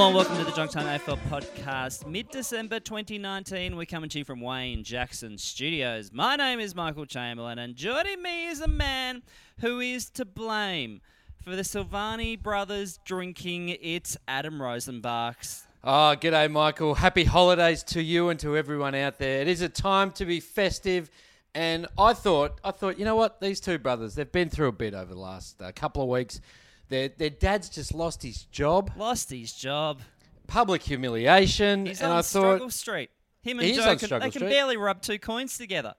Hello and welcome to the Junk Time AFL podcast. Mid December 2019, we're coming to you from Wayne Jackson Studios. My name is Michael Chamberlain, and joining me is a man who is to blame for the Silvagni brothers drinking. It's Adam Rosenbachs. Oh, g'day, Michael. Happy holidays to you and to everyone out there. It is a time to be festive, and I thought, I thought, you know what? These two brothers, they've been through a bit over the last uh, couple of weeks. Their their dad's just lost his job, Lost his job. public humiliation, He's and on I thought, Struggle Street. Him and He is Joe, on can, Struggle they can Street. barely rub two coins together.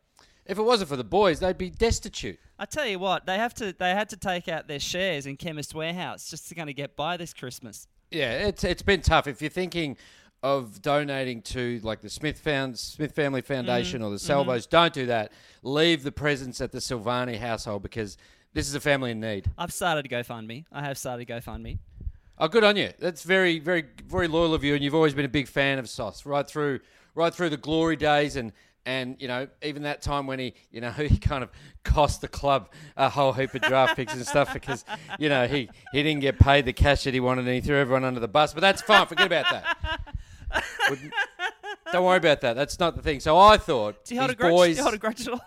if it wasn't for the boys, they'd be destitute. I tell you what, they have to. They had to take out their shares in Chemist Warehouse just to kind of get by this Christmas. Yeah, it's it's been tough. If you're thinking of donating to like the Smith Found Smith Family Foundation mm, or the Salvos, mm. don't do that. Leave the presents at the Silvagni household because this is a family in need. I've started GoFundMe. I have started GoFundMe. Oh, good on you. That's very, very, very loyal of you, and you've always been a big fan of Sauce right through, right through the glory days, and and you know even that time when he, you know, he kind of cost the club a whole heap of draft picks and stuff because you know he he didn't get paid the cash that he wanted, and he threw everyone under the bus. But that's fine. Forget about that. Wouldn't- Don't worry about that. That's not the thing. So I thought Do you hold his a grudge? boys. Do you hold a grudge at all?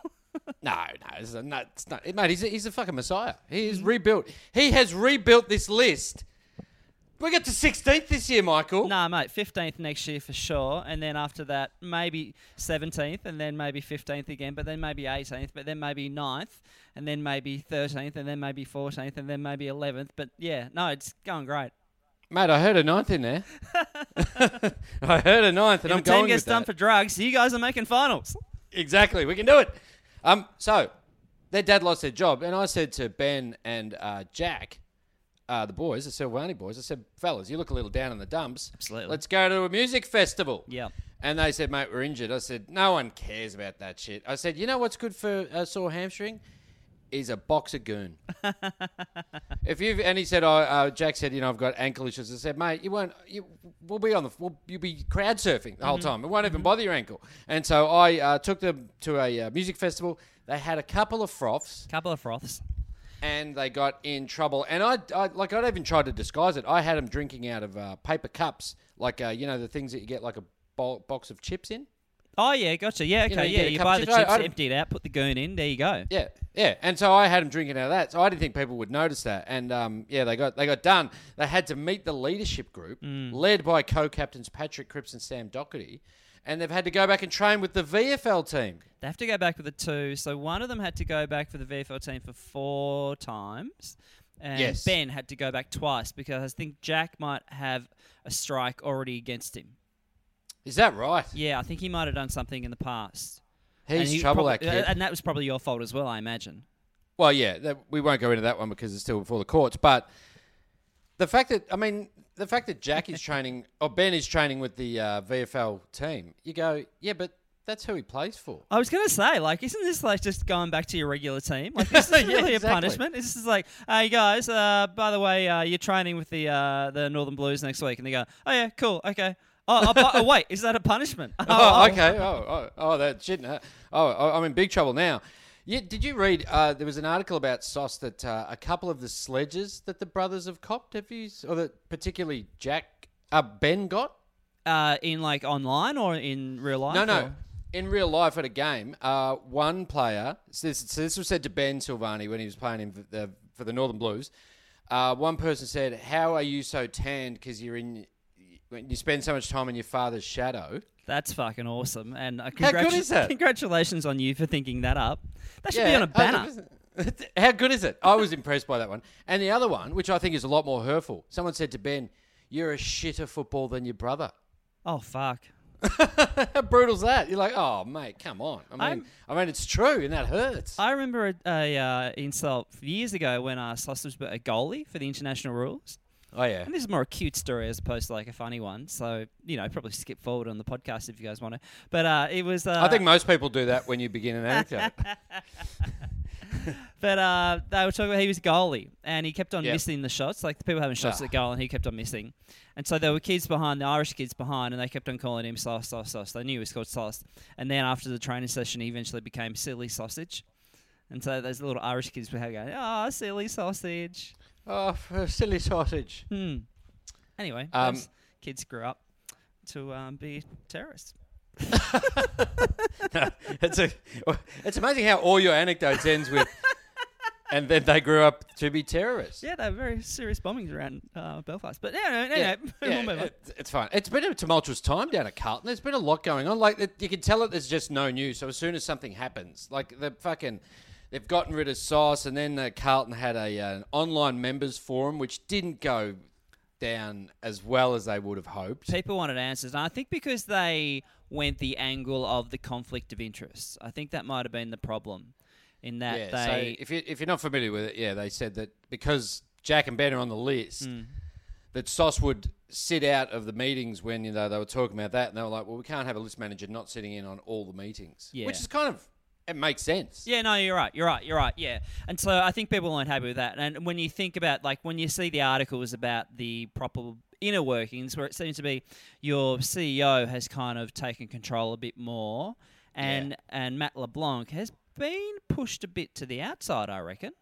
No, no, it's not, it's not. Mate, he's a, he's a fucking messiah. He has rebuilt. He has rebuilt this list. We get to 16th this year, Michael. nah, mate. Fifteenth next year for sure, and then after that maybe seventeenth, and then maybe fifteenth again, but then maybe eighteenth, but then maybe 9th, and then maybe thirteenth, and then maybe fourteenth, and then maybe eleventh. But yeah, no, it's going great. Mate, I heard a ninth in there. I heard a ninth, and If I'm a team going gets with done that. for drugs, you guys are making finals. Exactly, we can do it. Um, so their dad lost their job, and I said to Ben and uh, Jack, uh, the boys, the Silvagni boys, I said, fellas, you look a little down in the dumps. Absolutely. Let's go to a music festival. Yeah. And they said, mate, we're injured. I said, no one cares about that shit. I said, you know what's good for a sore hamstring? Is a box of goon. if you've and he said, oh, uh, Jack said, you know, I've got ankle issues. I said, mate, you won't. You, we'll be on the. We'll, you'll be crowd surfing the whole time. It won't even bother your ankle. And so I uh, took them to a uh, music festival. They had a couple of froths Couple of froths. and they got in trouble. And I, I like, I'd even tried to disguise it. I had them drinking out of uh, paper cups, like uh, you know the things that you get like a bo- box of chips in. Oh yeah, gotcha. Yeah, okay, know, you yeah. You buy the chips. I- chips, I'd- empty it out, put the goon in. There you go. Yeah, yeah. And so I had them drinking out of that. So I didn't think people would notice that. And um, yeah, they got they got done. They had to meet the leadership group, led by co-captains Patrick Cripps and Sam Docherty, and they've had to go back and train with the VFL team. They have to go back for the two. So one of them had to go back for the VFL team for four times. And Yes. Ben had to go back twice because I think Jack might have a strike already against him. Is that right? Yeah, I think he might have done something in the past. And He's he trouble, probably- that kid. And that was probably your fault as well, I imagine. Well, yeah, that, we won't go into that one because it's still before the courts. But the fact that I mean, the fact that Jack is training or Ben is training with the uh, VFL team, you go, yeah, but that's who he plays for. I was gonna say, like, isn't this like just going back to your regular team? Like, this is Yeah, really exactly. a punishment. This is like, hey guys, uh, by the way, uh, you're training with the uh, the Northern Blues next week, and they go, oh yeah, cool, okay. Oh, oh, oh, wait, is that a punishment? Oh, oh. okay. Oh, oh, oh, that shit. Oh, I'm in big trouble now. Yeah, did you read? Uh, there was an article about Sauce that uh, a couple of the sledges that the brothers have copped, have you, or that particularly Jack, uh, Ben got? Uh, in like online or in real life? No, no. or- In real life at a game, uh, one player. So this, so this was said to Ben Silvagni when he was playing in for the, for the Northern Blues. Uh, one person said, "How are you so tanned? Because you're in, when you spend so much time in your father's shadow." That's fucking awesome. And uh, How good is that? Congratulations on you for thinking that up. That should be on a banner. How good is it? I was impressed by that one. And the other one, which I think is a lot more hurtful, someone said to Ben, "You're a shitter football than your brother." Oh fuck. How brutal's that? You're like, oh mate, come on. I mean, I'm- I mean, it's true, and that hurts. I remember a, a uh, insult years ago when uh, was a goalie for the international rules. Oh yeah. And this is more a cute story as opposed to like a funny one. So, you know, probably skip forward on the podcast if you guys want to. But uh, it was. Uh, I think most people do that when you begin an anecdote. But uh, they were talking about he was goalie and he kept on Yep. missing the shots. Like the people having shots Ah. at goal and he kept on missing. And so there were kids behind, the Irish kids behind, and they kept on calling him Sauce, Sauce, Sauce. They knew he was called Sauce. And then after the training session, he eventually became Silly Sausage. And so those little Irish kids were going, oh, Silly Sausage. Oh, for a silly sausage. Hmm. Anyway, Um, those kids grew up to um, be terrorists. it's a, it's amazing how all your anecdotes ends with, and then they grew up to be terrorists. Yeah, they were very serious bombings around uh, Belfast. But no, no, no, Yeah, no. we'll move on. it- it's fine. It's been a tumultuous time down at Carlton. There's been a lot going on. Like it, you can tell that there's just no news. So as soon as something happens, like the fucking, they've gotten rid of Sauce, and then uh, Carlton had a uh, an online members forum, which didn't go down as well as they would have hoped. People wanted answers, and I think because they went the angle of the conflict of interests, I think that might have been the problem. In that Yeah. they, so if you if you're not familiar with it, yeah, they said that because Jack and Ben are on the list, Mm. that Sauce would sit out of the meetings when you know they were talking about that, and they were like, "Well, we can't have a list manager not sitting in on all the meetings," Yeah. which is kind of it makes sense. yeah, no, you're right, you're right, you're right, yeah. And so I think people aren't happy with that. And when you think about like when you see the articles about the proper inner workings, where it seems to be your CEO has kind of taken control a bit more, and and Matt LeBlanc has been pushed a bit to the outside, I reckon.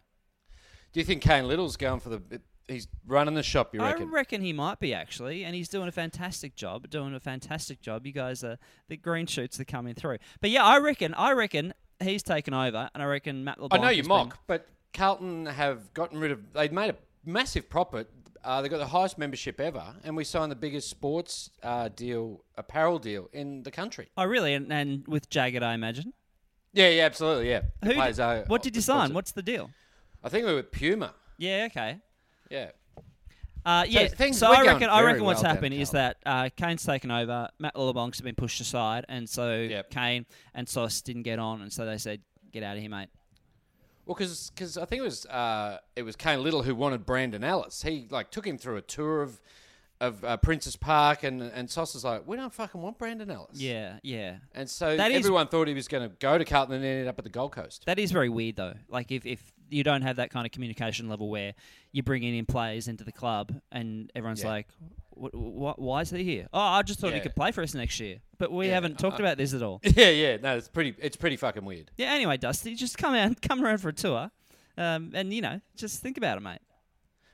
Do you think Cain Liddle's going for the? He's running the shop. You reckon? I reckon? reckon he might be actually, and he's doing a fantastic job. Doing a fantastic job. You guys are the green shoots are coming through. But yeah, I reckon. I reckon he's taken over, and I reckon Matt I know you mock, but Carlton have gotten rid of. They've made a massive profit. Uh, they got the highest membership ever, and we signed the biggest sports uh, deal, apparel deal in the country. Oh really? And, and with Jagged, I imagine. Yeah, yeah, absolutely, yeah. Who? players Did, are- what did you sign? What's the deal? I think we were with Puma. Yeah. Okay. Yeah. Uh, yeah, things so I reckon I reckon what's well happened is that uh, Cain's taken over. Matt LeBlanc's been pushed aside, and so Yep. Cain and Sauce didn't get on, and so they said, "Get out of here, mate." Well, because I think it was uh, it was Cain Liddle who wanted Brandon Ellis. He like took him through a tour of of uh, Princes Park, and and Sauce was like, we don't fucking want Brandon Ellis. Yeah, yeah. And so That is- everyone thought he was going to go to Carlton and ended up at the Gold Coast. That is very weird, though. Like if, if you don't have that kind of communication level where you're bringing in players into the club and everyone's Yeah. like, what, what, "Why is he here?" Oh, I just thought he could play for us next year, but we Yeah, haven't talked I- about this at all. yeah, yeah. No, it's pretty. It's pretty fucking weird. yeah. Anyway, Dusty, just come out, come around for a tour, um, and you know, just think about it, mate.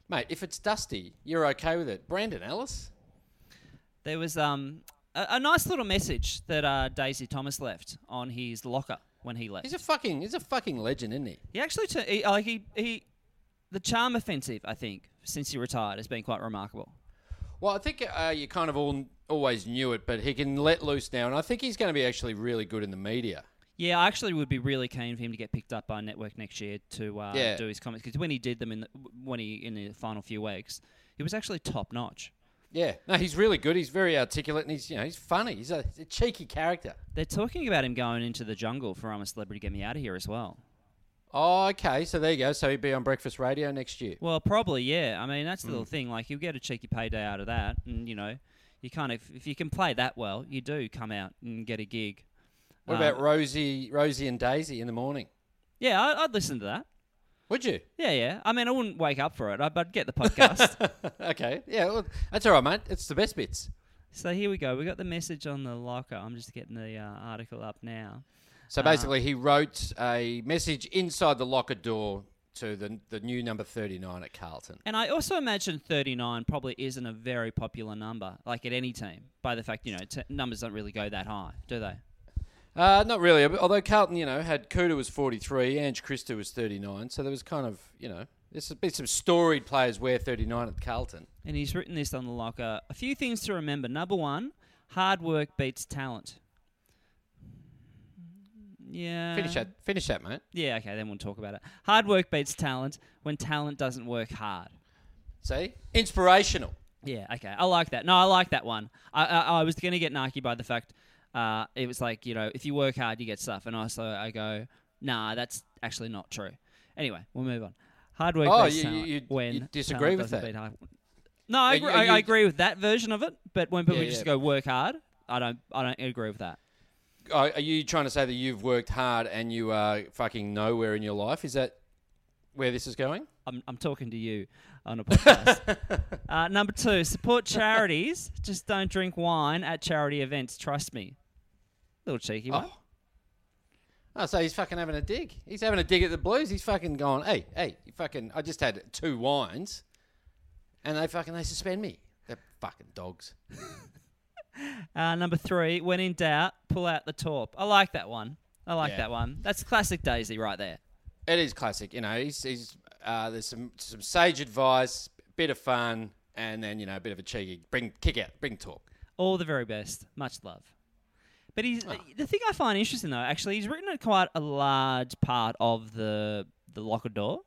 Mate, if it's Dusty, you're okay with it. Brandon Ellis? There was um, a, a nice little message that uh, Daisy Thomas left on his locker when he left. He's a fucking he's a fucking legend, isn't he? He actually, t- he, like he, he, the charm offensive, I think, since he retired, has been quite remarkable. Well, I think uh, you kind of all always knew it, but he can let loose now, and I think he's going to be actually really good in the media. Yeah, I actually would be really keen for him to get picked up by a network next year to uh, Yeah. do his comments because when he did them in the, when he in the final few weeks, he was actually top notch. Yeah, no, he's really good. He's very articulate, and he's you know he's funny. He's a, a cheeky character. They're talking about him going into the jungle for I'm a Celebrity, Get Me Out of Here as well. Oh, okay. So there you go. So he'd be on breakfast radio next year. Well, probably yeah. I mean, that's the Hmm. little thing. Like you'll get a cheeky payday out of that, and you know, you kind of if you can play that well, you do come out and get a gig. What Um, about Rosie, Rosie and Daisy in the morning? Yeah, I, I'd listen to that. Would you? Yeah, yeah. I mean, I wouldn't wake up for it, I- but I'd get the podcast. okay. Yeah, well, that's all right, mate. It's the best bits. so here we go. We got the message on the locker. I'm just getting the uh, article up now. So Uh, basically, he wrote a message inside the locker door to the the new number thirty nine at Carlton. And I also imagine 39 probably isn't a very popular number, like at any team, by the fact, you know, t- numbers don't really go that high, do they? Uh, not really. Although Carlton, you know, had Kouta was forty three, Ange Christa was thirty nine. So there was kind of, you know, there's been some storied players wear thirty nine at Carlton. And he's written this on the locker. A few things to remember. Number one, hard work beats talent. Yeah. Finish that. Finish that, mate. Yeah, okay, then we'll talk about it. Hard work beats talent when talent doesn't work hard. See, inspirational. Yeah, okay. I like that. No, I like that one. I I, I was going to get narky by the fact uh, it was like, you know, if you work hard, you get stuff. And I also I go, nah, that's actually not true. Anyway, we'll move on. Hard work Oh, you- talent you- you when disagree with that? No, I agree, you- I, I agree with that version of it. But when people Yeah, just yeah. go work hard, I don't. I don't agree with that. Are are you trying to say that you've worked hard and you are fucking nowhere in your life? Is that where this is going? I'm, I'm talking to you on a podcast. uh, number two, support charities. Just don't drink wine at charity events. Trust me. Little cheeky one. Oh. Oh, so he's fucking having a dig. He's having a dig at the Blues. He's fucking going, hey, hey, you fucking. I just had two wines, and they fucking they suspend me. They're fucking dogs. Uh, number three, when in doubt, pull out the torp. I like that one. I like Yeah. that one. That's classic Daisy right there. It is classic. You know, he's, he's uh, there's some some sage advice, bit of fun, and then you know a bit of a cheeky bring kick out, bring talk. All the very best. Much love. But he's Ah. the thing I find interesting though. Actually, he's written a quite a large part of the the locker door,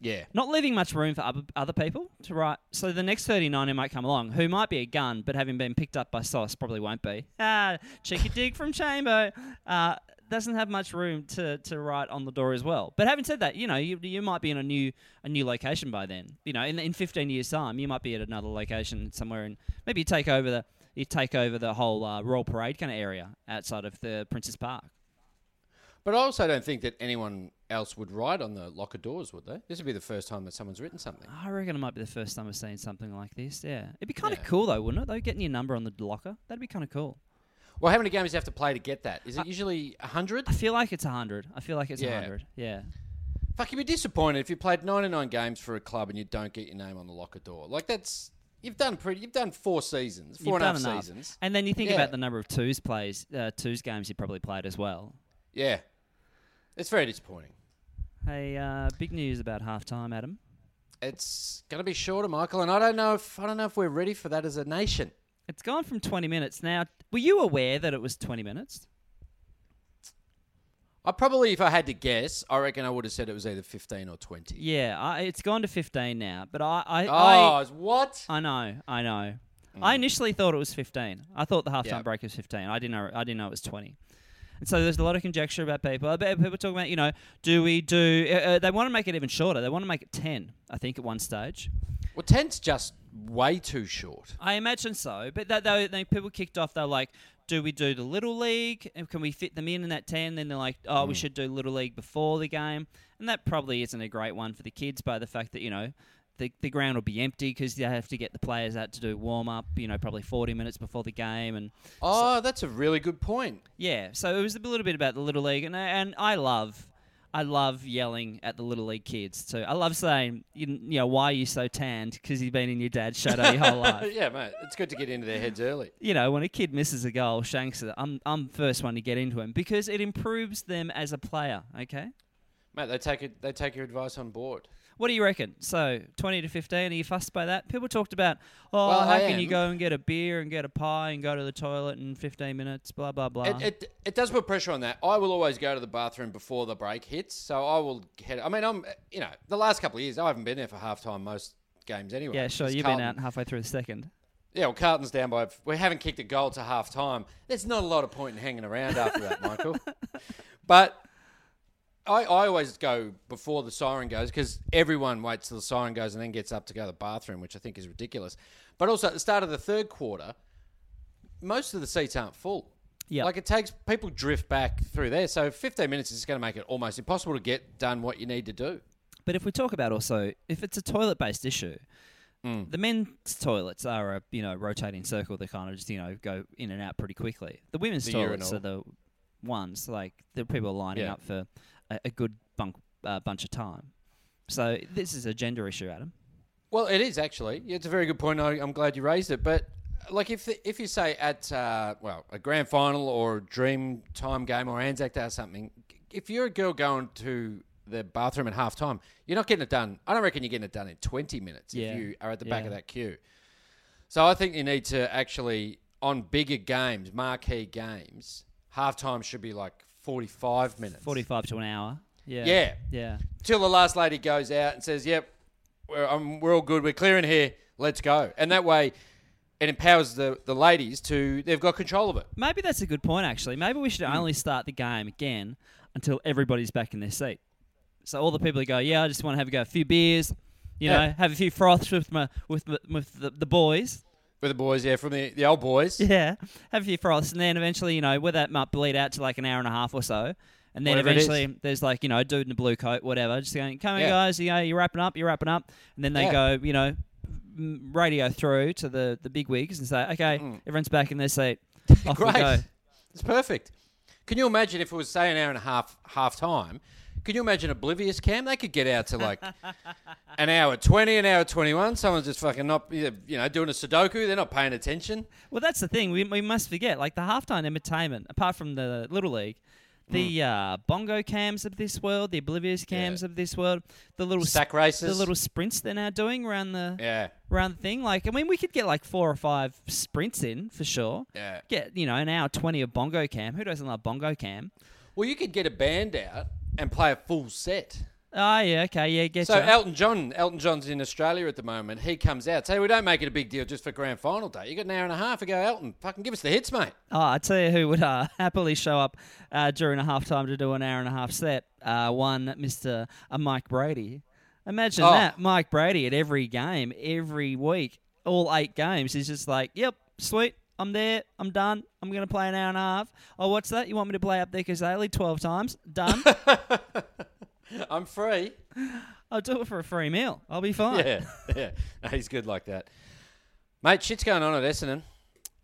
Yeah, not leaving much room for other, other people to write. So the next thirty nine who might come along, who might be a gun, but having been picked up by Sauce, probably won't be. Ah, cheeky dig from Chamber. Uh, doesn't have much room to, to write on the door as well. But having said that, you know, you, you might be in a new a new location by then. You know, in in fifteen years' time, you might be at another location somewhere, and maybe you take over the you take over the whole uh, Royal Parade kind of area outside of the Princes Park. but I also don't think that anyone else would write on the locker doors, would they? This would be the first time that someone's written something. I reckon it might be the first time we've seen something like this. Yeah, it'd be kind of Yeah. cool though, wouldn't it? Though getting your number on the locker, that'd be kind of cool. Well, how many games do you have to play to get that? Is it usually hundred? I feel like it's hundred. I feel like it's Yeah. hundred. Yeah. Fuck, you'd be disappointed if you played 99 games for a club and you don't get your name on the locker door. Like that's you've done pretty. You've done four seasons, four and a half enough. seasons. And then you think Yeah. about the number of twos plays, uh, twos games you probably played as well. Yeah, it's very disappointing. Hey, uh, big news about halftime, Adam. It's going to be shorter, Michael, and I don't know if I don't know if we're ready for that as a nation. It's gone from 20 minutes now. Were you aware that it was 20 minutes? I probably, if I had to guess, I reckon I would have said it was either 15 or 20. Yeah, I, it's gone to 15 now. But I, I, Oh, I, what? I know, I know. I initially thought it was 15. I thought the halftime Yeah. break was 15. I didn't know. I didn't know it was 20. And so there's a lot of conjecture about people. People talking about, you know, do we do? Uh, uh, they want to make it even shorter. They want to make it 10. I think at one stage. Well, 10's just way too short. I imagine so. But that though, then people kicked off. They're like, do we do the little league? And can we fit them in in that 10? Then they're like, oh, we mm. should do little league before the game. And that probably isn't a great one for the kids by the fact that you know. The, the ground will be empty because they have to get the players out to do warm up, you know, probably 40 minutes before the game. And Oh, that's a really good point. yeah, so it was a little bit about the little league, and and I love, I love yelling at the little league kids too. I love saying, you, you know, why are you so tanned? Because you've been in your dad's shadow your whole life. yeah, mate, it's good to get into their heads early. You know, when a kid misses a goal, shanks it. I'm I'm the first one to get into him because it improves them as a player. Okay, Mate, they take it. They take your advice on board. What do you reckon? So twenty to fifteen, are you fussed by that? People talked about, oh, Well, how I can you go and get a beer and get a pie and go to the toilet in fifteen minutes? Blah blah blah. It, it it does put pressure on that. I will always go to the bathroom before the break hits, so I will head. I mean, I'm you know the last couple of years I haven't been there for halftime most games anyway. yeah, sure. It's You've Carlton. been out halfway through the second. Yeah, well, Carlton's down by. We haven't kicked a goal to half time. There's not a lot of point in hanging around after that, Michael. But I, I always go before the siren goes because everyone waits till the siren goes and then gets up to go to the bathroom, which I think is ridiculous. But also at the start of the third quarter, most of the seats aren't full. Yeah. Like it takes people drift back through there. So 15 minutes is going to make it almost impossible to get done what you need to do. But if we talk about also, if it's a toilet-based issue, Mm. the men's toilets are a you know rotating circle that kind of just you know go in and out pretty quickly. The women's The toilets urinal. are the ones like the people are lining Yeah. up for a, a good bunk, uh, bunch of time. So this is a gender issue, Adam. Well, it is actually. Yeah it's a very good point. I, I'm glad you raised it. But like, if the, if you say at uh, well a grand final or a dream time game or Anzac Day or something, if you're a girl going to the bathroom at half time, you're not getting it done. I don't reckon you're getting it done in 20 minutes Yeah. if you are at the back Yeah. of that queue. So I think you need to actually on bigger games, marquee games, half time should be like 45 minutes. Forty-five to an hour. Yeah. Yeah. Yeah. till the last lady goes out and says, "Yep, we're, um, we're all good. We're clearing here. let's go. And that way, it empowers the, the ladies to, they've got control of it. Maybe that's a good point, actually. Maybe we should Hmm. only start the game again until everybody's back in their seat. So all the people who go, yeah, I just want to have a go, a few beers, you Yeah. know, have a few froths with my with with the, the boys. With the boys, yeah, from the, the old boys. Yeah, have a few froths, and then eventually, you know, where that might bleed out to like an hour and a half or so, and then Whatever it eventually there's like you know, a dude in a blue coat, whatever, just going, come on, Yeah. guys, you know, you're wrapping up, you're wrapping up, and then they Yeah. go, you know, m- radio through to the the big wigs and say, okay, everyone's back in their seat, off we Mm. Great. go. It's perfect. Can you imagine if it was, say, an hour and a half half time? Can you imagine Oblivious Cam? They could get out to like an hour 20, an hour 21. Someone's just fucking not, you know, doing a Sudoku. They're not paying attention. Well, that's the thing. We, we must forget, like the halftime entertainment, apart from the Little League, the uh, bongo cams of this world, the oblivious cams Mm. Yeah. of this world, the little Sack sp- races. the little sprints they're now doing around the Yeah. around the thing. Like, I mean, we could get like four or five sprints in for sure. Yeah. Get you know an hour twenty of bongo cam. Who doesn't love bongo cam? Well, you could get a band out and play a full set. Oh yeah, okay, yeah, get So you. Elton John, Elton John's in Australia at the moment. He comes out. Say we don't make it a big deal just for grand final day. You got an hour and a half. You go Elton, fucking give us the hits, mate. Oh, I tell you who would uh, happily show up uh, during a halftime to do an hour and a half set. Uh, one Mister uh, Mike Brady. Imagine Oh. that, Mike Brady at every game, every week, all eight games. He's just like, "Yep, sweet, I'm there, I'm done. I'm gonna play an hour and a half. Oh, what's that? You want me to play up there Cazaly twelve times? Done. I'm free. I'll do it for a free meal. I'll be fine. Yeah, yeah. No, he's good like that, mate. Shit's going on at Essendon.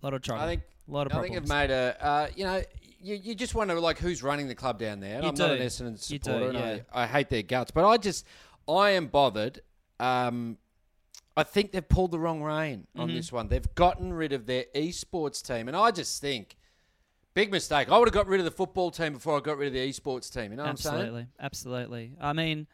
A lot of trouble. I think. a lot of I think they've made a. Uh, you know, you, you just wonder like who's running the club down there. And You I'm not an do. Essendon You do, supporter, and. I, I hate their guts, but I just I am bothered. Um, I think they've pulled the wrong rein on Mm-hmm. this one. They've gotten rid of their esports team, and I just think big mistake. I would have got rid of the football team before I got rid of the esports team. You know what I'm saying? Absolutely, absolutely. I mean,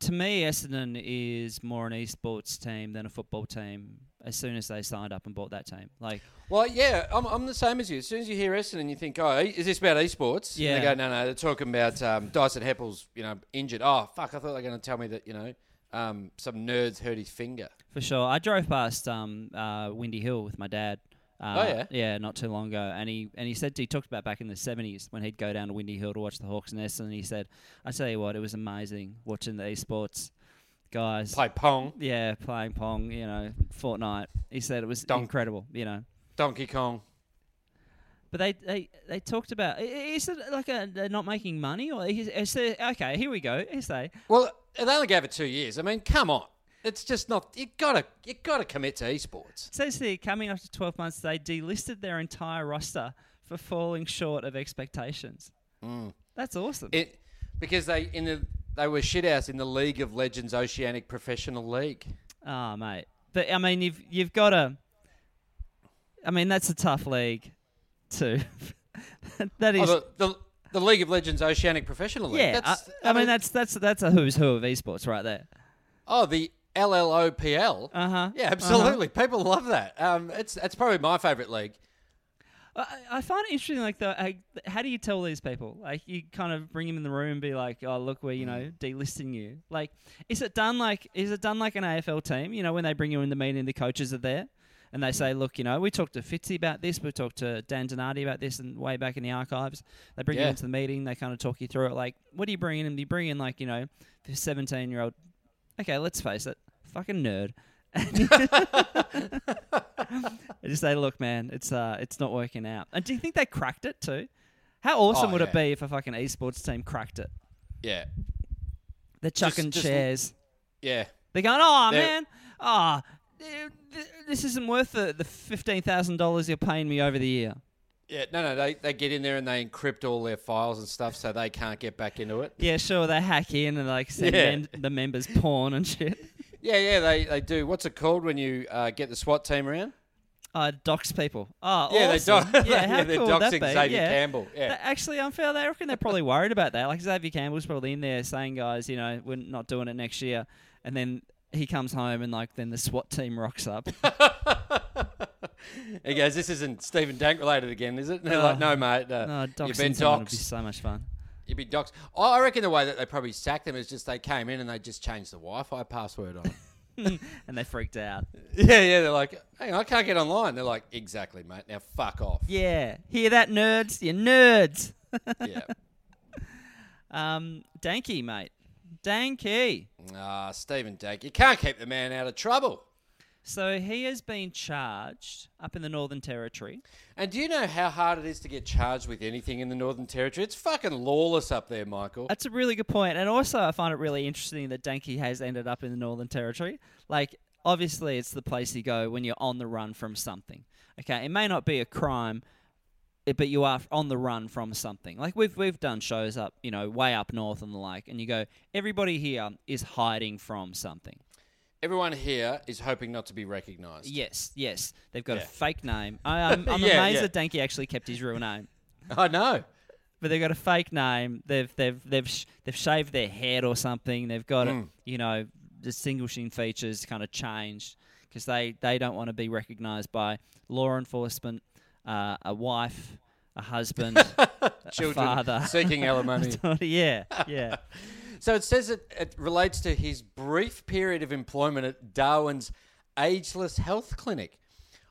to me, Essendon is more an esports team than a football team. As soon as they signed up and bought that team, like Well, yeah, I'm, I'm the same as you. As soon as you hear Essendon, you think, oh, is this about esports? Yeah. And they go, no, no, they're talking about um, Dyson Heppell's, you know, injured. Oh, fuck, I thought they were going to tell me that, you know, um, some nerds hurt his finger. for sure. I drove past um, uh, Windy Hill with my dad. Uh, Oh, yeah? yeah, not too long ago, and he and he said he talked about back in the seventies when he'd go down to Windy Hill to watch the Hawks Nest, and He said, "I tell you what, it was amazing watching the esports guys Play Pong, Yeah, playing Pong, you know, Fortnite. He said it was Donk- incredible, you know. Donkey Kong. But they, they, they talked about is it like a, they're not making money or is, is there, okay here we go is they Well, they only gave it two years. I mean, come on. It's just not. You gotta, you gotta commit to esports. it says here coming after 12 months they delisted their entire roster for falling short of expectations. Mm. That's awesome. It because they in the they were shithouse in the League of Legends Oceanic Professional League. oh mate, but I mean you've you've got to. I mean that's a tough league, too. that is. Oh, the, the the League of Legends Oceanic Professional League. yeah, That's, I, I mean that's that's that's a who's who of esports right there. oh the LLOPL. Uh huh. Yeah, absolutely. People love that. Um, it's it's probably my favourite league. I, I find it interesting, like, the, like, how do you tell these people? Like, you kind of bring them in the room and be like, oh, look, we're, you know, delisting you. Like, is it done like, is it done like an AFL team? You know, when they bring you in the meeting, the coaches are there and they say, look, you know, we talked to Fitzy about this, we talked to Dan Donati about this and way back in the archives. They bring you into the meeting, they kind of talk you through it. Like, what do you bring in? You bring in, like, you know, the 17 year old, okay, let's face it, fucking nerd. I just say, look, man, it's uh, it's not working out. And do you think they cracked it too? How awesome Oh, would it be if a fucking esports team cracked it? Yeah, They're chucking just- chairs. yeah. They're going, oh They're- man, oh, this isn't worth the, the fifteen thousand dollars you're paying me over the year. Yeah, no, no, they, they get in there and they encrypt all their files and stuff so they can't get back into it. Yeah, sure, they hack in and like send Yeah. men- the members porn and shit. Yeah, yeah, they, they do. What's it called when you uh, get the SWAT team around? Uh, dox people. Oh, Yeah, awesome. they do- Yeah, how yeah, they're cool would that doxing be? Xavier yeah. Campbell. Yeah. That- Actually, unfair. They reckon they're probably worried about that. Like Xavier Campbell's probably in there saying, "Guys, you know, we're not doing it next year," and then he comes home and like then the SWAT team rocks up. He goes, "This isn't Stephen Dank related again, is it?" And they're Oh. like, "No, mate. Uh, no, you've been someone would be doxed. so much fun. You'd be doxed." I I reckon the way that they probably sacked them is just they came in and they just changed the Wi-Fi password on. and they freaked out. Yeah, yeah. They're like, hang on, I can't get online. They're like, exactly, mate. Now fuck off. Yeah, hear that, nerds? You nerds. Yeah. Um, Danky, mate. Danky. Ah, Stephen Dank. You can't keep the man out of trouble. So he has been charged up in the Northern Territory. And do you know how hard it is to get charged with anything in the Northern Territory? It's fucking lawless up there, Michael. That's a really good point. And also, I find it really interesting that Danky has ended up in the Northern Territory. Like, obviously, it's the place you go when you're on the run from something. Okay, it may not be a crime, but you are on the run from something. Like we've we've done shows up, you know, way up north and the like, and you go, everybody here is hiding from something. Everyone here is hoping not to be recognised. Yes, yes, they've got Yeah. a fake name. I, I'm, I'm Yeah, amazed yeah. that Danky actually kept his real name. I know. but they've got a fake name. They've they've they've sh- they've shaved their head or something. They've got Mm. you know, distinguishing features kind of changed because they they don't want to be recognised by law enforcement, uh, a wife, a husband, a father. seeking alimony. yeah, yeah. So it says it, it relates to his brief period of employment at Darwin's ageless health clinic.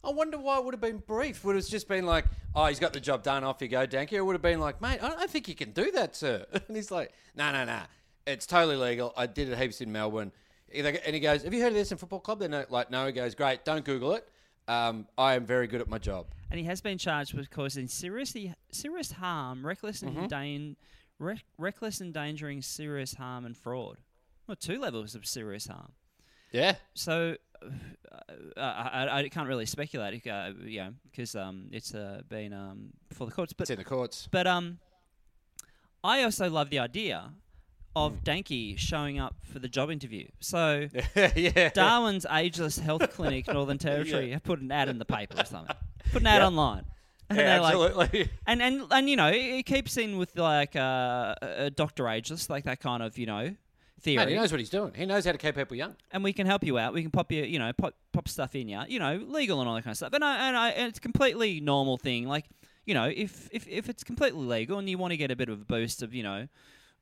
I wonder why it would have been brief. Would have just been like, oh, he's got the job done, off you go, Danky. Or it would have been like, mate, I don't think you can do that, sir. And he's like, no, no, no. It's totally legal. I did it heaps in Melbourne. And he goes, have you heard of this in football club? They're like, no. He goes, great, don't Google it. Um, I am very good at my job. And he has been charged with causing seriously serious harm, reckless and endan- rec- reckless endangering serious harm and fraud. Well, two levels of serious harm. Yeah. So uh, I, I, I can't really speculate, uh, you know, because um, it's uh, been um, before the courts. But It's in the courts. but um, I also love the idea of Danky showing up for the job interview. So yeah. Darwin's Ageless Health Clinic, Northern Territory, have put an ad in the paper or something. Put an ad Yeah. online. And Yeah, they're like, absolutely. and, and and you know, it keeps in with like uh, a Doctor Ageless, like that kind of you know theory. Mate, he knows what he's doing. He knows how to keep people young. and we can help you out. We can pop you, you know, pop, pop stuff in you, you know, legal and all that kind of stuff. And I, and I, and it's a completely normal thing. Like, you know, if, if, if it's completely legal and you want to get a bit of a boost of, you know,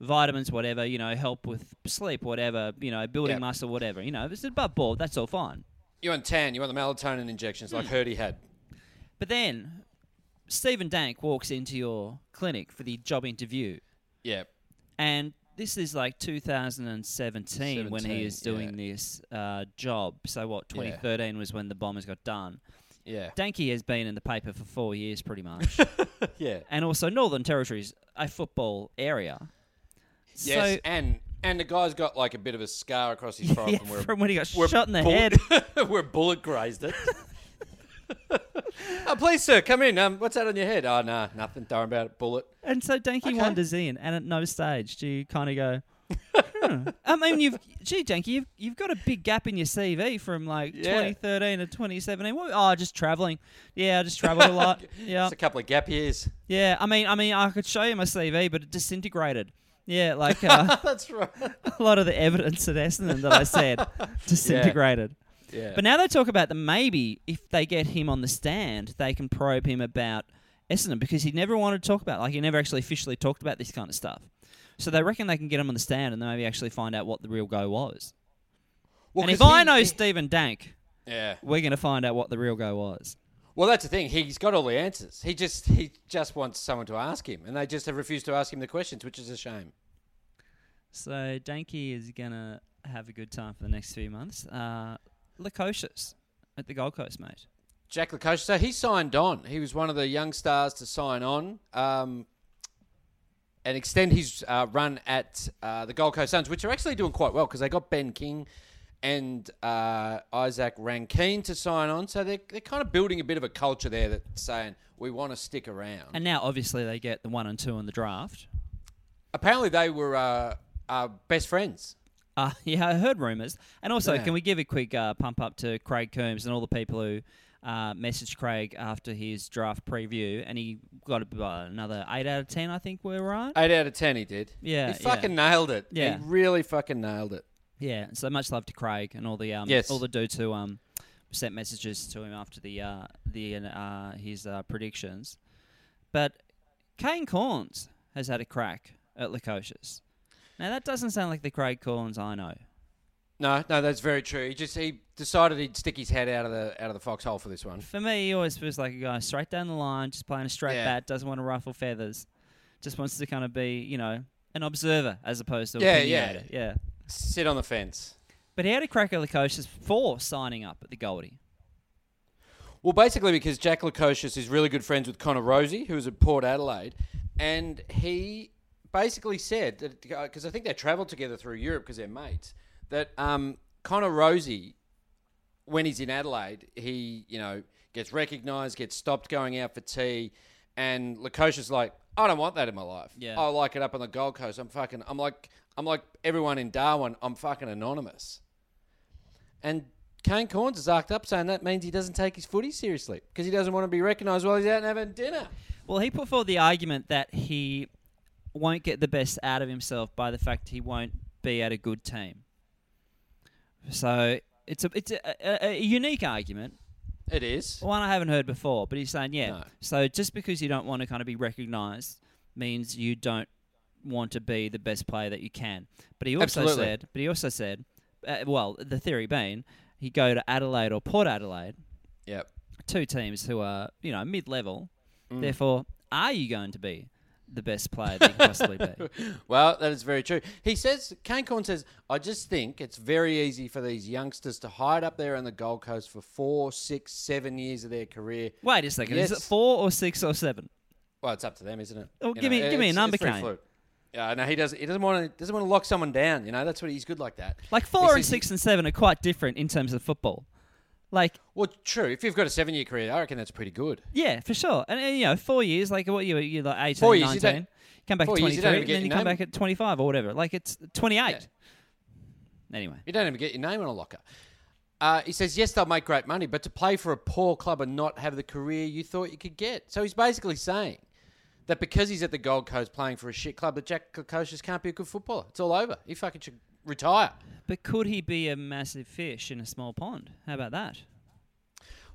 vitamins, whatever, you know, help with sleep, whatever, you know, building Yeah. muscle, whatever, you know, if it's above board, that's all fine. You want tan, you want the melatonin injections like Hirdy had. But then Stephen Dank walks into your clinic for the job interview. Yeah. And this is like 2017 when he is doing this uh, job. So what? 2013 was when the bombers got done. Yeah. Danky has been in the paper for four years, pretty much, Yeah. and also Northern Territory's a football area. Yes, So, and and the guy's got like a bit of a scar across his forehead yeah, from where from when he got shot in the bullet, head. where a bullet grazed it. oh, please, sir, come in. Um, what's that on your head? Oh, no, nothing. Don't worry about it. Bullet. And so Danky Okay. wanders in, and at no stage do you kind of go. hmm. I mean, you've gee, Danky, you've you've got a big gap in your CV from like Yeah. 2013 to 2017. What, oh, just traveling. Yeah, I just travelled a lot. Yeah, Just a couple of gap years. yeah. I mean, I mean, I could show you my CV, but it disintegrated. Yeah, like uh, That's right. a lot of the evidence at Essendon that I said disintegrated. Yeah. But now they talk about that maybe if they get him on the stand, they can probe him about Essendon because he never wanted to talk about, like he never actually officially talked about this kind of stuff. So they reckon they can get him on the stand and maybe actually find out what the real go was. well, and if 'cause I know he- Stephen Dank, yeah. we're going to find out what the real go was. Well, that's the thing. He's got all the answers. He just he just wants someone to ask him, and they just have refused to ask him the questions, which is a shame. So Danky is going to have a good time for the next few months. Uh, Lukosius at the Gold Coast, mate. Jack Lukosius. So he signed on. He was one of the young stars to sign on um, and extend his uh, run at uh, the Gold Coast Suns, which are actually doing quite well because they got Ben King and uh, Isaac Rankine to sign on. So they're, they're kind of building a bit of a culture there that's saying we want to stick around. And now, obviously, they get the one and two in the draft. Apparently, they were uh, uh, best friends. Uh, yeah, I heard rumours. And also, Yeah. can we give a quick uh, pump up to Craig Coombs and all the people who uh, messaged Craig after his draft preview, and he got uh, another eight out of ten, I think we're right. Eight out of ten, he did. Yeah, he fucking nailed it. Yeah. he really fucking nailed it. Yeah, so much love to Craig and all the um, Yes. all the dudes who um, sent messages to him after the uh, the uh, his uh, predictions. But Kane Cornes has had a crack at Lukosius. Now that doesn't sound like the Craig Corns I know. No, no, that's very true. He just he decided he'd stick his head out of the out of the foxhole for this one. For me, he always feels like a guy straight down the line, just playing a straight Yeah. bat, doesn't want to ruffle feathers, just wants to kind of be, you know, an observer as opposed to Yeah, a yeah. yeah. Sit on the fence. But he had a crack at the coaches for signing up at the Goldie. Well, basically because Jack Lukosius is really good friends with Connor Rozee, who was at Port Adelaide, and he basically said that because I think they travelled together through Europe because they're mates. That um, Connor Rozee, when he's in Adelaide, he you know gets recognised, gets stopped going out for tea, and Lukosius like, I don't want that in my life. Yeah. I like it up on the Gold Coast. I'm fucking. I'm like. I'm like everyone in Darwin. I'm fucking anonymous. And Kane Cornes is arced up saying that means he doesn't take his footy seriously because he doesn't want to be recognised while he's out and having dinner. Well, he put forward the argument that he won't get the best out of himself by the fact he won't be at a good team. So it's a it's a, a, a unique argument, It is. one I haven't heard before. But he's saying, yeah. No. So just because you don't want to kind of be recognised means you don't want to be the best player that you can. But he also Absolutely. said, but he also said, uh, well, the theory being, he go to Adelaide or Port Adelaide, Yep. two teams who are you know mid level. Mm. Therefore, are you going to be the best player that you can possibly be? Well, that is very true. He says, Kane Corn says, I just think it's very easy for these youngsters to hide up there on the Gold Coast for four, six, seven years of their career. Wait a second. Is it four or six or seven? Well, it's up to them, isn't it? Well, You give me- give me a number, Kane. fluid. Yeah, no, he doesn't. He doesn't want to. Doesn't want to lock someone down. You know, that's what he's good like that. Like four and six and seven are quite different in terms of football. Like, Well, true. If you've got a seven-year career, I reckon that's pretty good. yeah, for sure. And, and, you know, four years, like what you you're like 18, Four years, you 19. don't- come back four at years, you 23, don't even and get then you your come name. back at 25 or whatever. Like it's 28. Yeah. Anyway. You don't even get your name on a locker. Uh, he says, yes, they'll make great money, but to play for a poor club and not have the career you thought you could get. So he's basically saying that because he's at the Gold Coast playing for a shit club, that Jack Lukosius can't be a good footballer. It's all over. He fucking should retire. But could he be a massive fish in a small pond? How about that?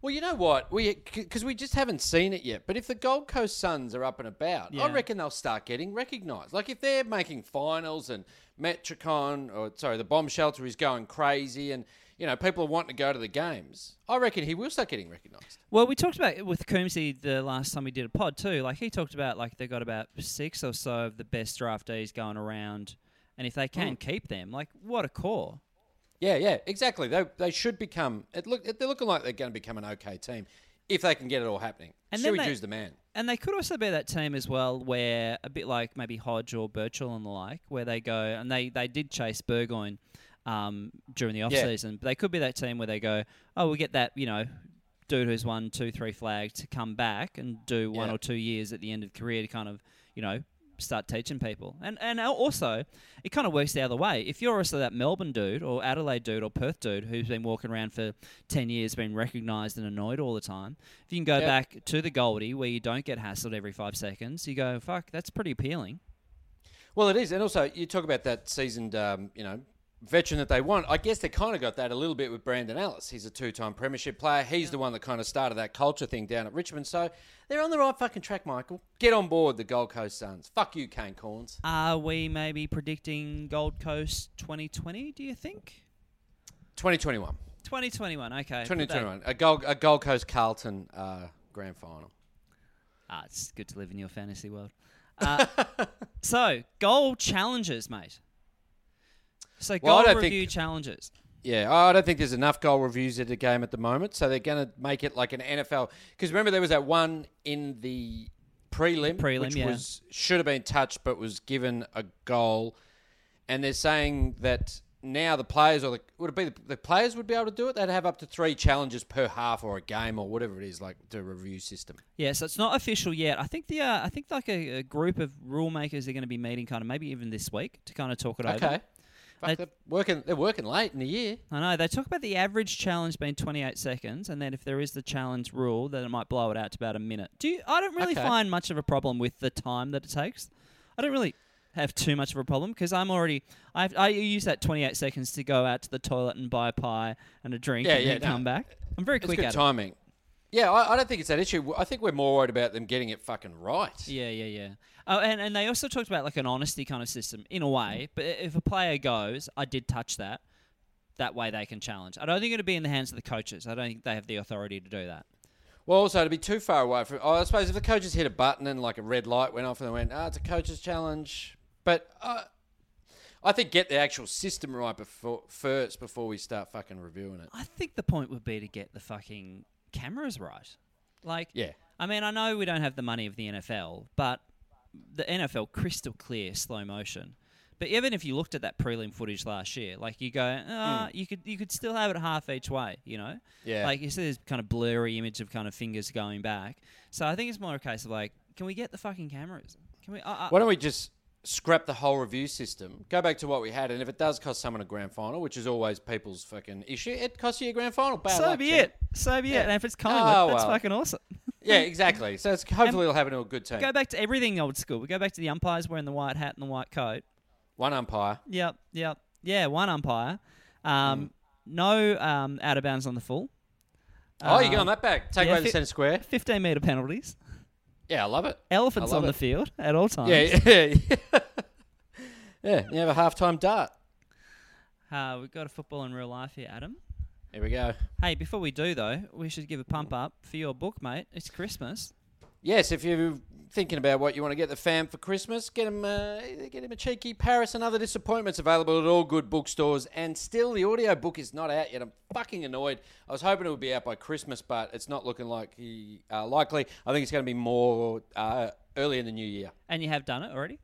Well, you know what? We because we just haven't seen it yet. But if the Gold Coast Suns are up and about, Yeah. I reckon they'll start getting recognised. Like if they're making finals and Metricon, or sorry, the bomb shelter is going crazy, and you know people are wanting to go to the games. I reckon he will start getting recognised. Well, we talked about it with Coombsy the last time we did a pod too. Like he talked about like they got about six or so of the best draftees going around, and if they can hmm. keep them, like what a core. Yeah, yeah, exactly. They they should become. It look they're looking like they're going to become an okay team if they can get it all happening. And Stewie they- Drew's the man. And they could also be that team as well, where a bit like maybe Hodge or Birchall and the like, where they go and they, they did chase Burgoyne um, during the off Yeah. season. But they could be that team where they go, oh, we'll get that you know dude who's won two, three flags to come back and do one Yeah. or two years at the end of career to kind of you know start teaching people. And and also it kind of works the other way. If you're also that Melbourne dude or Adelaide dude or Perth dude who's been walking around for ten years, been recognised and annoyed all the time, if you can go Yep. back to the Goldie where you don't get hassled every five seconds, you go, fuck, that's pretty appealing. Well, it is, and also you talk about that seasoned, um, you know, veteran that they want. I guess they kind of got that a little bit with Brandon Ellis. He's a two-time premiership player. He's the one that kind of started that culture thing down at Richmond. So they're on the right fucking track, Michael. Get on board the Gold Coast Suns. Fuck you, Kane Cornes. Are we maybe predicting Gold Coast 2020? Do you think? 2021, 2021. Okay. 2021, a Gold a Gold Coast Carlton uh, grand final. Ah, it's good to live in your fantasy world. Uh, so, goal challenges, mate. So, Well, goal don't think- review challenges. Yeah, I don't think there's enough goal reviews at the game at the moment, so they're going to make it like an NFL. Because remember, there was that one in the prelim, Prelim, which yeah. was should have been touched, but was given a goal, and they're saying that now the players or the would it be the, the players would be able to do it? They'd have up to three challenges per half or a game or whatever it is, like the review system. Yeah, so it's not official yet. I think the uh, I think like a, a group of rule makers are going to be meeting kind of maybe even this week to kind of talk it over. Okay, They- Fuck, they're working. They're working late in the year. I know they talk about the average challenge being 28 seconds, and then if there is the challenge rule, then it might blow it out to about a minute. Do you, I don't really Okay. find much of a problem with the time that it takes. I don't really have too much of a problem because I'm already I I use that 28 seconds to go out to the toilet and buy a pie and a drink Yeah, and yeah, then no. come back. I'm very It's quick good at timing. Yeah, I, I don't think it's that issue. I think we're more worried about them getting it fucking right. Yeah, yeah, yeah. Oh, and and they also talked about like an honesty kind of system in a way. But if a player goes, I did touch that. that way they can challenge. I don't think it'll be in the hands of the coaches. I don't think they have the authority to do that. Well, also to be too far away from. Oh, I suppose if the coaches hit a button and like a red light went off and they went, "Ah, it's a coach's challenge," but uh, I think get the actual system right before first before we start fucking reviewing it. I think the point would be to get the fucking cameras right. Like, Yeah. I mean, I know we don't have the money of the NFL, but the NFL crystal clear slow motion. But even if you looked at that prelim footage last year, like you go, uh, you could you could still have it half each way, you know. Yeah. Like you see this kind of blurry image of kind of fingers going back. So I think it's more a case of like, can we get the fucking cameras? Can we? Uh, Why don't we just scrap the whole review system? Go back to what we had, and if it does cost someone a grand final, which is always people's fucking issue, it costs you a grand final. Bad so luck, be it. So be Yeah. it. And if it's Collingwood, Oh, that's well. fucking awesome. Yeah, exactly. So it's hopefully it'll happen to a good team. Go back to everything old school. We go back to the umpires wearing the white hat and the white coat. One umpire. Yep, yep, yeah. One umpire. Um, Mm. No um, out of bounds on the full. oh, you're Um, going that back. Take yeah, away the centre square. Fifteen meter penalties. Yeah, I love it. Elephants love on the field at all times. Yeah, yeah, yeah. yeah, you have a halftime dart. Uh, we've got a football in real life here, Adam. Here we go. Hey, before we do though, we should give a pump up for your book, mate. It's Christmas. Yes, if you're thinking about what you want to get the fam for Christmas, get him, uh, get him a cheeky Paris and other disappointments available at all good bookstores. And still, the audio book is not out yet. I'm fucking annoyed. I was hoping it would be out by Christmas, but it's not looking like he, uh, likely. I think it's going to be more uh, early in the new year. And you have done it already.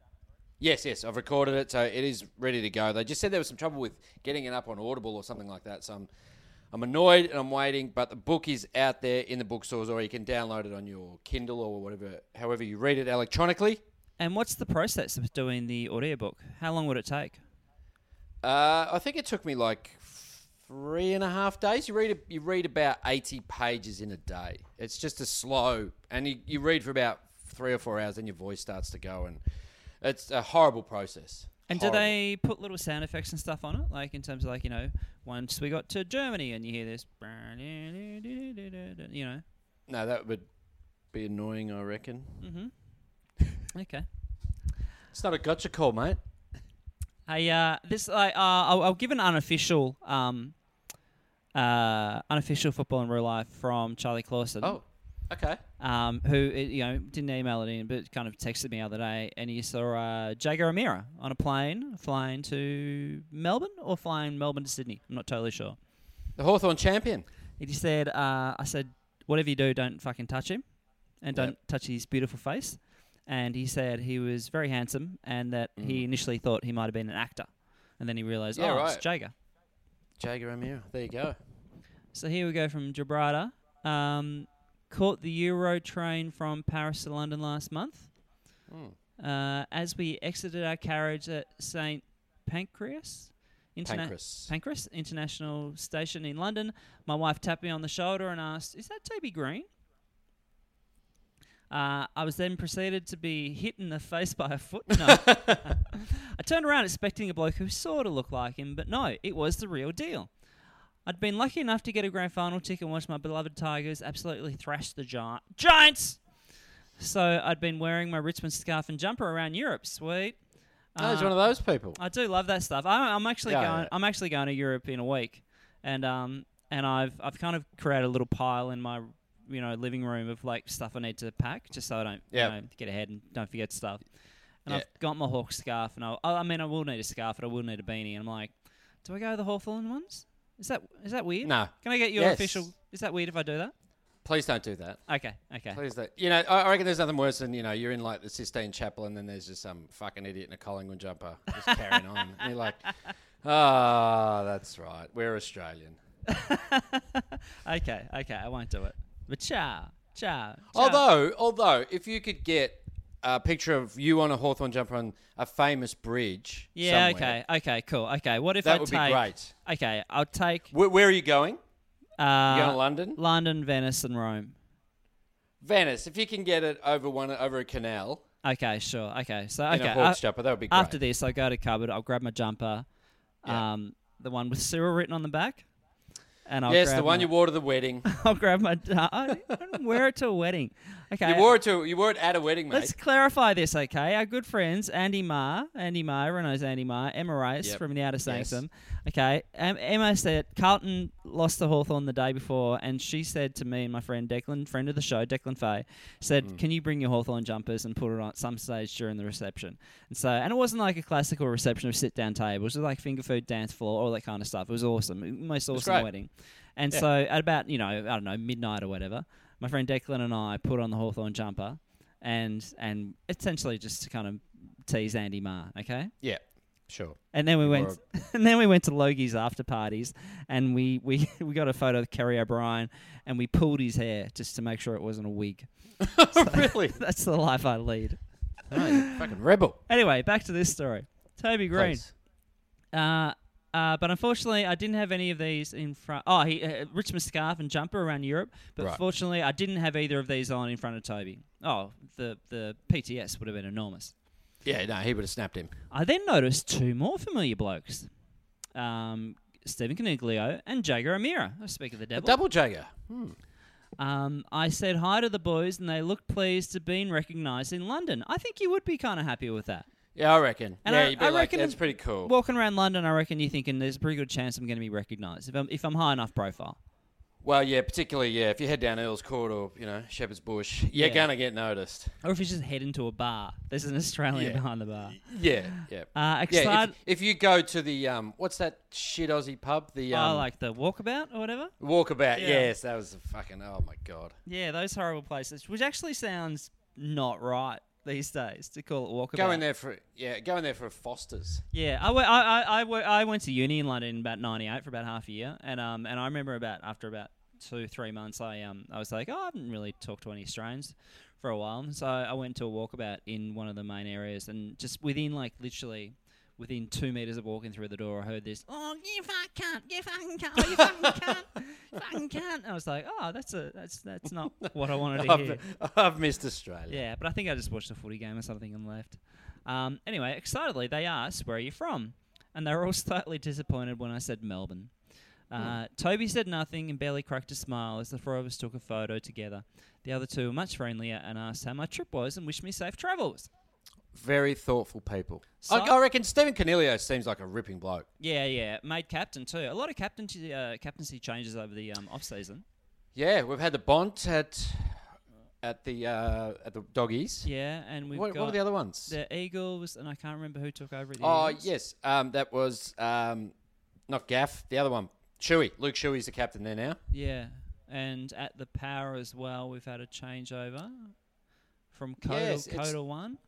Yes, yes, I've recorded it, so it is ready to go. They just said there was some trouble with getting it up on Audible or something like that. So I'm, I'm annoyed and I'm waiting, but the book is out there in the bookstores, or you can download it on your Kindle or whatever, however you read it electronically. And what's the process of doing the audiobook? How long would it take? Uh, I think it took me like three and a half days. You read a, you read about eighty pages in a day. It's just a slow, and you, you read for about three or four hours, then your voice starts to go, and it's a horrible process. And do they put little sound effects and stuff on it? Like in terms of like, you know, once we got to Germany and you hear this, you know. No, that would be annoying. I reckon. Mm-hmm. okay. It's not a gotcha call, mate. Hey, uh, this I uh, I'll, I'll give an unofficial, um, uh, unofficial football in real life from Charlie Clausen. Oh, okay. um, who uh, you know didn't email it in, but kind of texted me the other day, and he saw uh, Jaeger O'Meara on a plane flying to Melbourne or flying Melbourne to Sydney. I'm not totally sure. The Hawthorn champion. He just said, uh, "I said, whatever you do, don't fucking touch him, and Yep. don't touch his beautiful face." And he said he was very handsome, and that he initially thought he might have been an actor, and then he realised, Mm. Yeah, oh, right. it's Jaeger. Jaeger O'Meara. There you go. So here we go from Gibraltar. Um, caught the Euro train from Paris to London last month. Hmm. Uh, as we exited our carriage at St. Pancras, Interna- Pancras. Pancras International Station in London, my wife tapped me on the shoulder and asked, Is that Toby Greene? Uh, I was then proceeded to be hit in the face by a foot. No. I turned around expecting a bloke who sort of looked like him, but no, it was the real deal. I'd been lucky enough to get a grand final ticket and watch my beloved Tigers absolutely thrash the Gi- Giants. So I'd been wearing my Richmond scarf and jumper around Europe. Sweet. Oh, he's Uh, one of those people. I do love that stuff. I, I'm actually Yeah, going. yeah. I'm actually going to Europe in a week, and um, and I've I've kind of created a little pile in my you know living room of like stuff I need to pack, just so I don't Yep. you know get ahead and don't forget stuff. And Yeah. I've got my Hawk scarf, and I, I mean I will need a scarf, and I will need a beanie. And I'm like, do I go the Hawthorn ones? Is that is that weird? No, Can I get your Yes. official? Is that weird if I do that? please don't do that. Okay, okay. Please don't. You know, I I reckon there's nothing worse than you know you're in like the Sistine Chapel and then there's just some fucking idiot in a Collingwood jumper just carrying on. And you're like, ah, that's right. We're Australian. okay, okay. I won't do it. But ciao. ciao. Although, although, if you could get a picture of you on a Hawthorn jumper on a famous bridge, yeah, somewhere, okay, okay, cool. Okay, what if that I would take? be great. Okay, I'll take Where, where are you going? uh, You going to London? London, Venice, and Rome. Venice. If you can get it over one over a canal Okay, sure. Okay, so in okay. a Hawks a- jumper, that would be great. after this, I'll go to cupboard. I'll grab my jumper, Yeah. um, the one with Cyril written on the back, and I'll yes, grab the one my, you wore to the wedding. I'll grab my. I don't wear it to a wedding. Okay. You wore it to you wore it at a wedding, mate. Let's clarify this, okay? Our good friends Andy Maher, Andy Maher, everyone knows Andy Maher, Emma Race Yep. from the Outer. Sanctum. Okay, um, Emma said Carlton lost to Hawthorn the day before, and she said to me and my friend Declan, friend of the show, Declan Fay, said, Mm. "Can you bring your Hawthorn jumpers and put it on at some stage during the reception?" And so, and it wasn't like a classical reception of sit down tables; it was like finger food, dance floor, all that kind of stuff. It was awesome, most awesome great. wedding. And Yeah. so, at about you know, I don't know, midnight or whatever, my friend Declan and I put on the Hawthorn jumper and and essentially just to kind of tease Andy Maher, okay? yeah, sure. And then we went wore and then we went to Logie's after parties and we, we, we got a photo of Kerry O'Brien and we pulled his hair just to make sure it wasn't a wig. really? That's the life I lead. Oh, fucking rebel. Anyway, back to this story. Toby Greene. Uh, uh, but unfortunately, I didn't have any of these in front. Oh, he uh, Richmond scarf and jumper around Europe. But Right. fortunately, I didn't have either of these on in front of Toby. Oh, the the PTS would have been enormous. Yeah, no, he would have snapped him. I then noticed two more familiar blokes, um, Stephen Coniglio and Jaeger O'Meara. I speak of the A double jagger. Hmm. Um, I said hi to the boys, and they looked pleased to being recognised in London. I think you would be kind of happy with that. Yeah, I reckon. And yeah, I- you'd be I like, reckon that's pretty cool. Walking around London, I reckon you're thinking there's a pretty good chance I'm going to be recognised if I'm if I'm high enough profile. Well, yeah, particularly yeah, if you head down Earl's Court or you know Shepherd's Bush, you're Yeah. gonna get noticed. Or if you just head into a bar, there's an Australian Yeah. behind the bar. Yeah, yeah. Uh, Yeah, excited. if, if you go to the um, what's that shit Aussie pub? The um, oh, like the walkabout or whatever. Walkabout. Yeah. Yes, that was a fucking. Oh my god. Yeah, those horrible places, which actually sounds not right these days to call it walkabout. Go in there for yeah, go in there for a Foster's. Yeah, I, went- I, I, I, went- went to uni in London in about '98 for about half a year, and um, and I remember about after about two, three months, I um, I was like, oh, I haven't really talked to any Australians for a while, so I went to a walkabout in one of the main areas, and just within like literally. Within two meters of walking through the door, I heard this. Oh, you fucking cunt! You fucking cunt! Oh, you fucking! You fucking cunt! And I was like, oh, that's a that's that's not what I wanted to hear. I've, I've missed Australia. Yeah, but I think I just watched a footy game or something and left. Um, anyway, excitedly, they asked, Where are you from? And they were all slightly disappointed when I said Melbourne. Uh, Toby said nothing and barely cracked a smile as the four of us took a photo together. The other two were much friendlier and asked how my trip was and wished me safe travels. Very thoughtful people. So- I, I reckon Stephen Coniglio seems like a ripping bloke. Yeah, yeah, made captain too. A lot of captaincy, uh, captaincy changes over the um, off season. Yeah, we've had the Bont at at the uh, at the doggies. Yeah, and we've What, got what were the other ones? the Eagles, and I can't remember who took over at the Oh Eagles. yes, um, that was um, not Gaff. The other one, Shuey. Luke Shuey's the captain there now. Yeah, and at the Power as well, we've had a changeover from Coda, Yes, Coda One.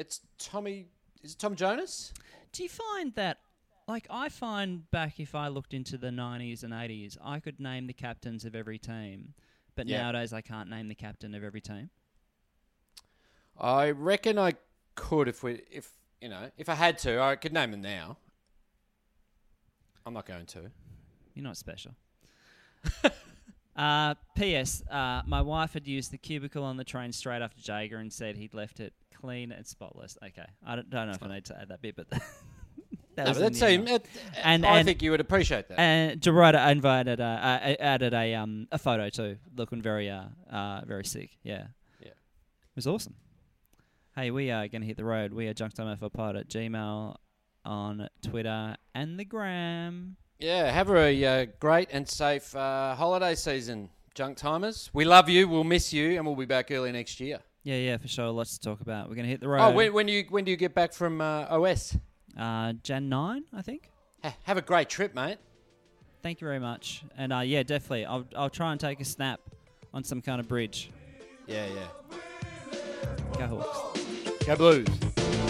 It's Tommy. Is it Tom Jonas? Do you find that, like, I find back if I looked into the '90s and '80s, I could name the captains of every team, but Yeah. nowadays I can't name the captain of every team. I reckon I could if we if you know if I had to I could name them now. I'm not going to. You're not special. uh, P.S. Uh, my wife had used the cubicle on the train straight after Jaeger and said he'd left it clean and spotless. Okay, I don't, don't know if I need to add that bit, but that No, was but in that the email. it, And- I and- think you would appreciate that. And Gerardo invited, uh, uh, added a um a photo too, looking very uh, uh very sick. Yeah, Yeah. it was awesome. Hey, we are going to hit the road. We are junktime at Gmail on Twitter and the gram. yeah, have a uh, great and safe uh, holiday season, junk timers. We love you. We'll miss you, and we'll be back early next year. Yeah, yeah, for sure. Lots to talk about. We're going to hit the road. Oh, when, when do you when do you get back from uh, OS? uh, Jan nine, I think. Ha- have a great trip, mate. Thank you very much. And uh, yeah, definitely, I'll I'll try and take a snap on some kind of bridge. Yeah, yeah. Go Hawks. Go Blues.